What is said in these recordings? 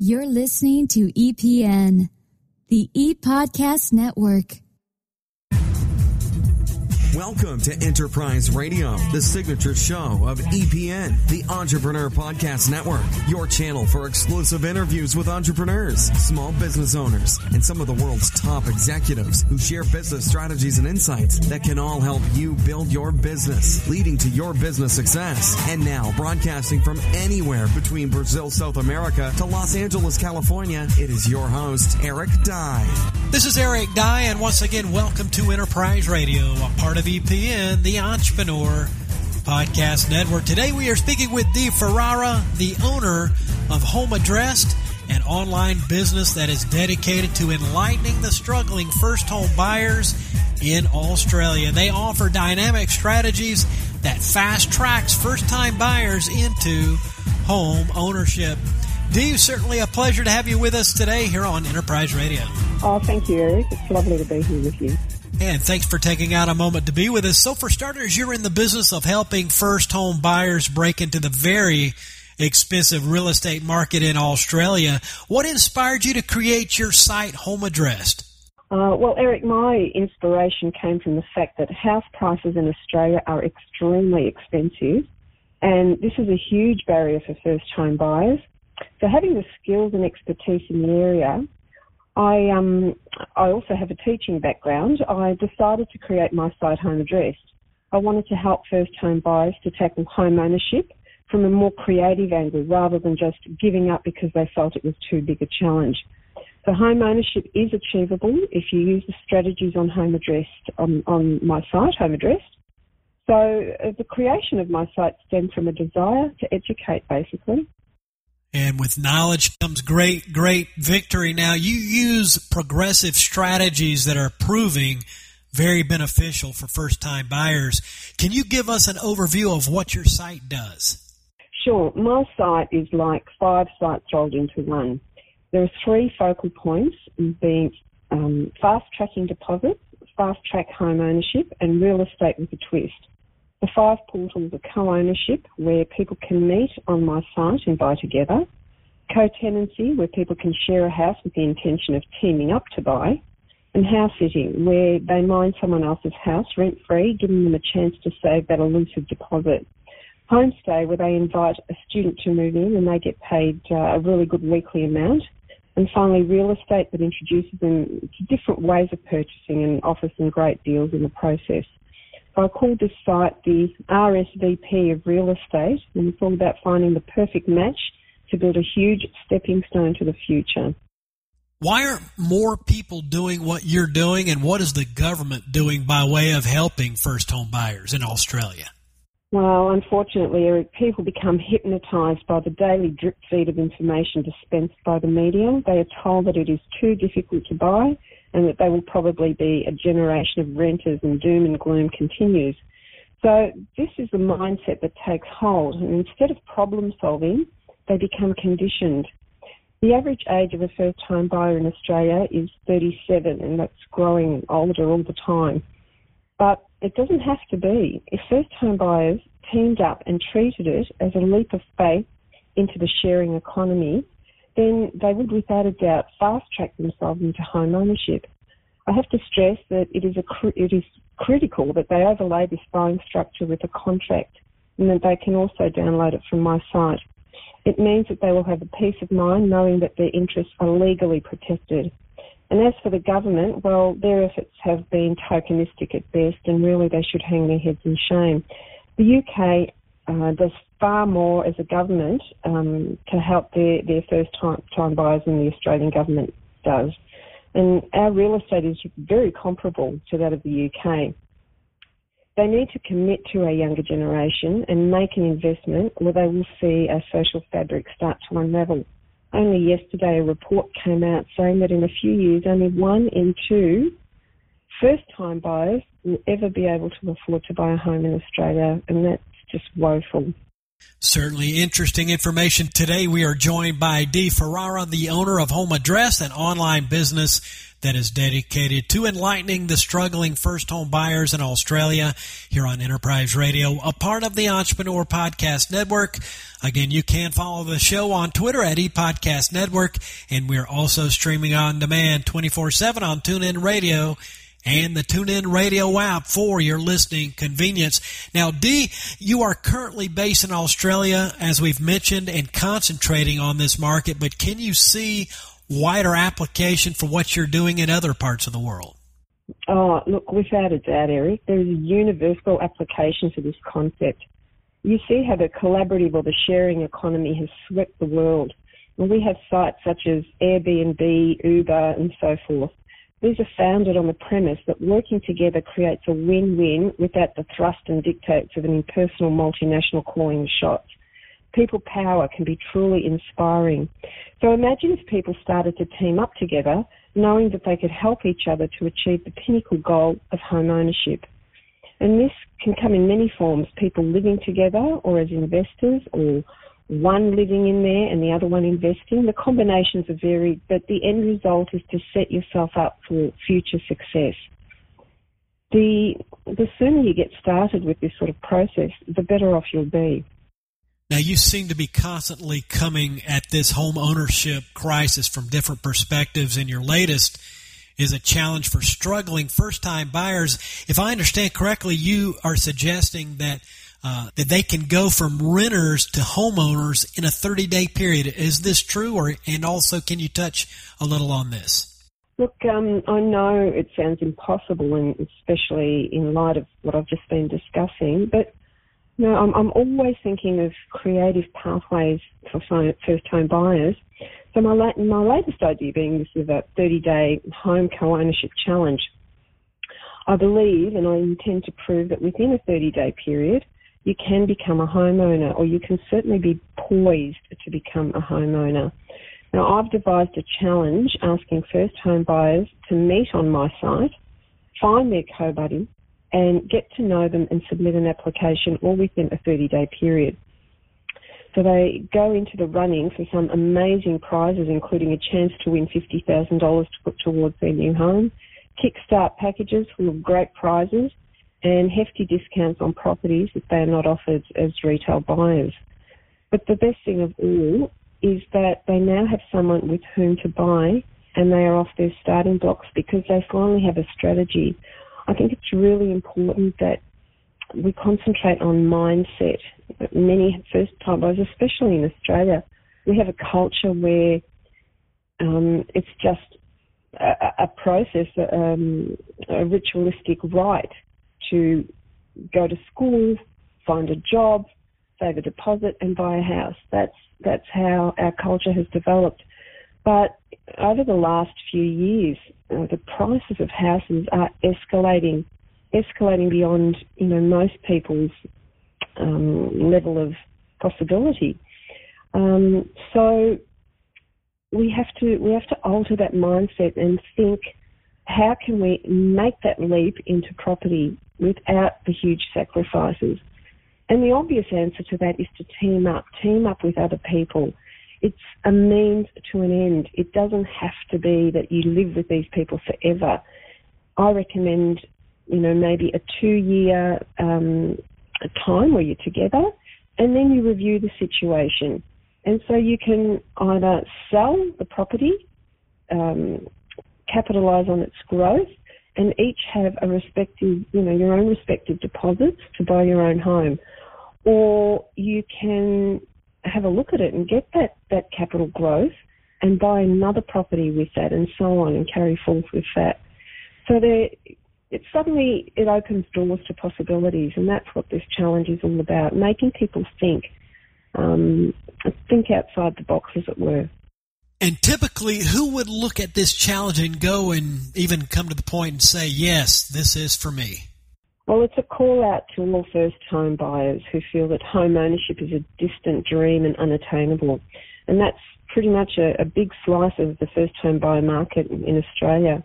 You're listening to EPN, the E Podcast Network. Welcome to Enterprise Radio, the signature show of EPN, the Entrepreneur Podcast Network, your channel for exclusive interviews with entrepreneurs, small business owners, and some of the world's top executives who share business strategies and insights that can all help you build your business, leading to your business success. And now, broadcasting from anywhere between Brazil, South America to Los Angeles, California, it is your host, Eric Dye. This is Eric Dye, and once again, welcome to Enterprise Radio, a part of EPN, the Entrepreneur Podcast Network. Today we are speaking with Dee Ferrara, the owner of Home Addressed, an online business that is dedicated to enlightening the struggling first home buyers in Australia. They offer dynamic strategies that fast tracks first time buyers into home ownership. Dee, certainly a pleasure to have you with us today here on Enterprise Radio. Oh, thank you, Eric. It's lovely to be here with you. And thanks for taking out a moment to be with us. So, for starters, you're in the business of helping first home buyers break into the very expensive real estate market in Australia. What inspired you to create your site, Home Addressed? Uh, well, Eric, my inspiration came from the fact that house prices in Australia are extremely expensive, and this is a huge barrier for first home buyers. So, having the skills and expertise in the area, I um I also have a teaching background. I decided to create my site home addressed. I wanted to help first home buyers to tackle home ownership from a more creative angle rather than just giving up because they felt it was too big a challenge. So home ownership is achievable if you use the strategies on home addressed on, on my site, home addressed. So uh, the creation of my site stemmed from a desire to educate basically. And with knowledge comes great, great victory. Now, you use progressive strategies that are proving very beneficial for first time buyers. Can you give us an overview of what your site does? Sure. My site is like five sites rolled into one. There are three focal points being um, fast tracking deposits, fast track home ownership, and real estate with a twist. The five portals are co-ownership, where people can meet on my site and buy together. Co-tenancy, where people can share a house with the intention of teaming up to buy. And house sitting, where they mine someone else's house rent-free, giving them a chance to save that elusive deposit. Homestay, where they invite a student to move in and they get paid uh, a really good weekly amount. And finally, real estate that introduces them to different ways of purchasing and offers them great deals in the process. So I called this site the RSVP of real estate, and it's all about finding the perfect match to build a huge stepping stone to the future. Why aren't more people doing what you're doing, and what is the government doing by way of helping first home buyers in Australia? Well, unfortunately, Eric, people become hypnotised by the daily drip feed of information dispensed by the media. They are told that it is too difficult to buy and that they will probably be a generation of renters and doom and gloom continues. So this is the mindset that takes hold and instead of problem solving, they become conditioned. The average age of a first home buyer in Australia is 37 and that's growing older all the time. But it doesn't have to be. If first home buyers teamed up and treated it as a leap of faith into the sharing economy, then they would without a doubt fast track themselves into home ownership. I have to stress that it is, a, it is critical that they overlay this buying structure with a contract and that they can also download it from my site. It means that they will have a peace of mind knowing that their interests are legally protected. And as for the government, well, their efforts have been tokenistic at best and really they should hang their heads in shame. The UK uh, does far more as a government um, to help their, their first time, time buyers than the Australian government does. And our real estate is very comparable to that of the UK. They need to commit to a younger generation and make an investment or they will see our social fabric start to unravel. Only yesterday a report came out saying that in a few years only one in two first time buyers will ever be able to afford to buy a home in Australia and that's just woeful. Certainly interesting information. Today we are joined by Dee Ferrara, the owner of Home Address, an online business that is dedicated to enlightening the struggling first home buyers in Australia here on Enterprise Radio, a part of the Entrepreneur Podcast Network. Again, you can follow the show on Twitter at ePodcast Network, and we're also streaming on demand 24 7 on TuneIn Radio and the TuneIn Radio app for your listening convenience. Now, Dee, you are currently based in Australia, as we've mentioned, and concentrating on this market, but can you see wider application for what you're doing in other parts of the world? Oh, look, without a doubt, Eric, there is a universal application for this concept. You see how the collaborative or the sharing economy has swept the world. And we have sites such as Airbnb, Uber, and so forth. These are founded on the premise that working together creates a win-win without the thrust and dictates of an impersonal multinational calling the shots. People power can be truly inspiring. So imagine if people started to team up together, knowing that they could help each other to achieve the pinnacle goal of home ownership. And this can come in many forms, people living together or as investors or one living in there and the other one investing. The combinations are varied, but the end result is to set yourself up for future success. The, the sooner you get started with this sort of process, the better off you'll be. Now, you seem to be constantly coming at this home ownership crisis from different perspectives, and your latest is a challenge for struggling first time buyers. If I understand correctly, you are suggesting that uh, that they can go from renters to homeowners in a 30 day period. Is this true? Or and also, can you touch a little on this? Look, um, I know it sounds impossible, and especially in light of what I've just been discussing, but no, I'm, I'm always thinking of creative pathways for first home buyers. So my, my latest idea being this is a 30 day home co-ownership challenge. I believe and I intend to prove that within a 30 day period, you can become a homeowner or you can certainly be poised to become a homeowner. Now, I've devised a challenge asking first home buyers to meet on my site, find their co-buddy, and get to know them and submit an application all within a 30 day period. So they go into the running for some amazing prizes, including a chance to win $50,000 to put towards their new home, kickstart packages of great prizes, and hefty discounts on properties if they are not offered as retail buyers. But the best thing of all is that they now have someone with whom to buy and they are off their starting blocks because they finally have a strategy. I think it's really important that we concentrate on mindset. Many first time buyers, especially in Australia, we have a culture where um, it's just a, a process, um, a ritualistic rite to go to school, find a job, save a deposit, and buy a house. That's that's how our culture has developed. But over the last few years, uh, the prices of houses are escalating, escalating beyond you know most people's um, level of possibility. Um, so we have to we have to alter that mindset and think how can we make that leap into property without the huge sacrifices? And the obvious answer to that is to team up, team up with other people. It's a means to an end. It doesn't have to be that you live with these people forever. I recommend, you know, maybe a two year um, time where you're together and then you review the situation. And so you can either sell the property, um, capitalise on its growth, and each have a respective, you know, your own respective deposits to buy your own home. Or you can have a look at it and get that, that capital growth and buy another property with that and so on and carry forth with that. So there, it suddenly it opens doors to possibilities and that's what this challenge is all about, making people think, um, think outside the box as it were. And typically, who would look at this challenge and go and even come to the point and say, yes, this is for me? Well, it's a call out to all first home buyers who feel that home ownership is a distant dream and unattainable. And that's pretty much a, a big slice of the first home buyer market in Australia.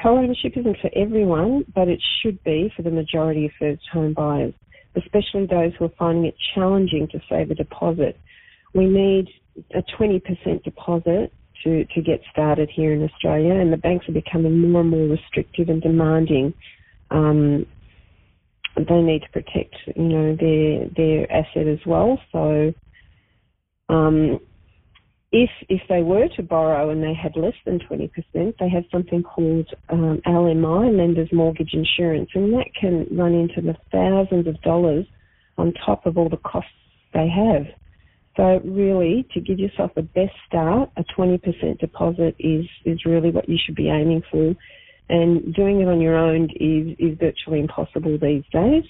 Co-ownership isn't for everyone, but it should be for the majority of first home buyers, especially those who are finding it challenging to save a deposit. We need a 20% deposit to, to get started here in Australia, and the banks are becoming more and more restrictive and demanding. Um, they need to protect, you know, their their asset as well. So, um, if if they were to borrow and they had less than twenty percent, they have something called um, LMI, Lenders Mortgage Insurance, and that can run into the thousands of dollars on top of all the costs they have. So really, to give yourself the best start, a 20% deposit is, is really what you should be aiming for. And doing it on your own is, is virtually impossible these days.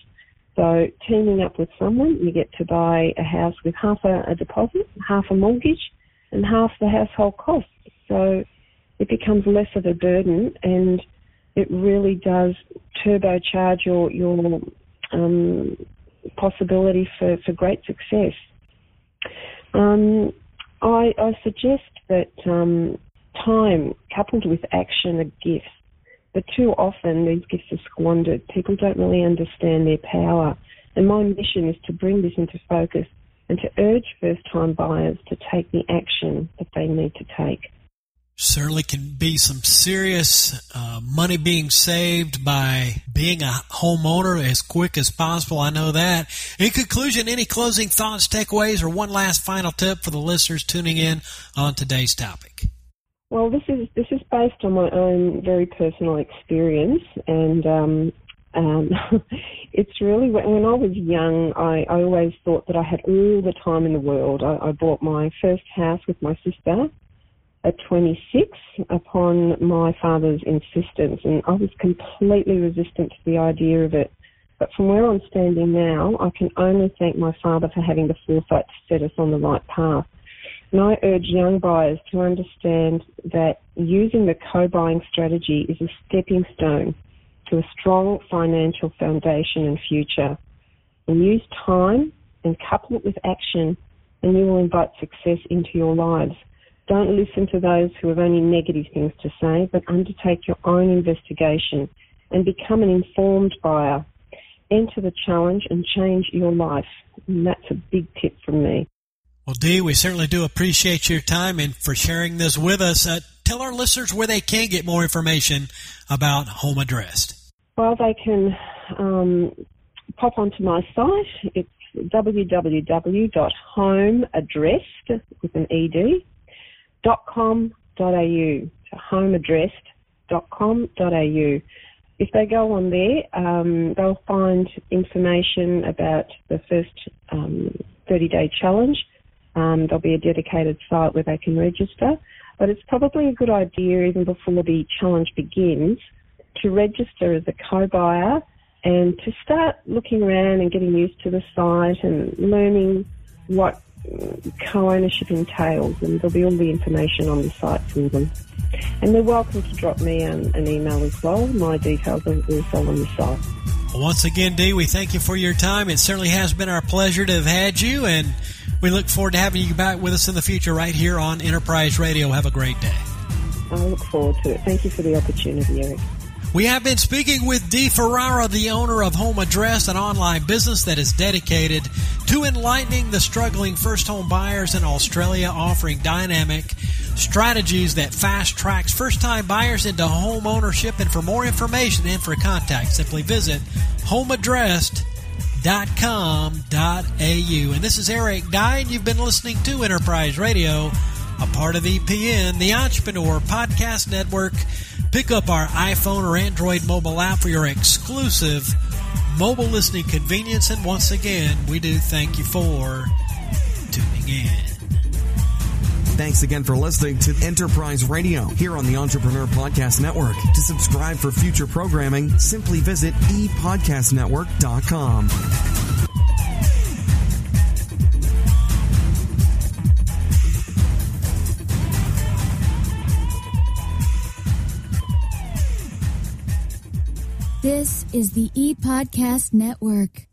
So teaming up with someone, you get to buy a house with half a, a deposit, half a mortgage, and half the household costs. So it becomes less of a burden and it really does turbocharge your, your um, possibility for, for great success. Um, I, I, suggest that um, time coupled with action are gifts, but too often these gifts are squandered. People don't really understand their power, and my mission is to bring this into focus and to urge first time buyers to take the action that they need to take certainly can be some serious uh, money being saved by being a homeowner as quick as possible. I know that. In conclusion, any closing thoughts, takeaways, or one last final tip for the listeners tuning in on today's topic? Well, this is this is based on my own very personal experience, and um, um, it's really when I was young, I, I always thought that I had all the time in the world. I, I bought my first house with my sister at 26 upon my father's insistence, and I was completely resistant to the idea of it. But from where I'm standing now, I can only thank my father for having the foresight to set us on the right path. And I urge young buyers to understand that using the co-buying strategy is a stepping stone to a strong financial foundation and future. And use time and couple it with action, and you will invite success into your lives. Don't listen to those who have only negative things to say, but undertake your own investigation and become an informed buyer. Enter the challenge and change your life. And that's a big tip from me. Well, Dee, we certainly do appreciate your time and for sharing this with us. Uh, tell our listeners where they can get more information about Home Addressed. Well, they can um, pop onto my site. It's www.homeaddressed with an ed homeaddressed.com.au. So homeaddressed.com.au. If they go on there, um, they'll find information about the first um, 30 day challenge. Um, there'll be a dedicated site where they can register. But it's probably a good idea, even before the challenge begins, to register as a co buyer and to start looking around and getting used to the site and learning what co-ownership entails, and there'll be all the information on the site for them. And they're welcome to drop me an, an email as well. My details are also on the site. Once again, Dee, we thank you for your time. It certainly has been our pleasure to have had you, and we look forward to having you back with us in the future right here on Enterprise Radio. Have a great day. I look forward to it. Thank you for the opportunity, Eric. We have been speaking with Dee Ferrara, the owner of Home Address, an online business that is dedicated to enlightening the struggling first home buyers in Australia, offering dynamic strategies that fast tracks first time buyers into home ownership. And for more information and for contact, simply visit homeaddressed.com.au. And this is Eric Dye, you've been listening to Enterprise Radio, a part of EPN, the Entrepreneur Podcast Network. Pick up our iPhone or Android mobile app for your exclusive mobile listening convenience. And once again, we do thank you for tuning in. Thanks again for listening to Enterprise Radio here on the Entrepreneur Podcast Network. To subscribe for future programming, simply visit epodcastnetwork.com. This is the ePodcast Network.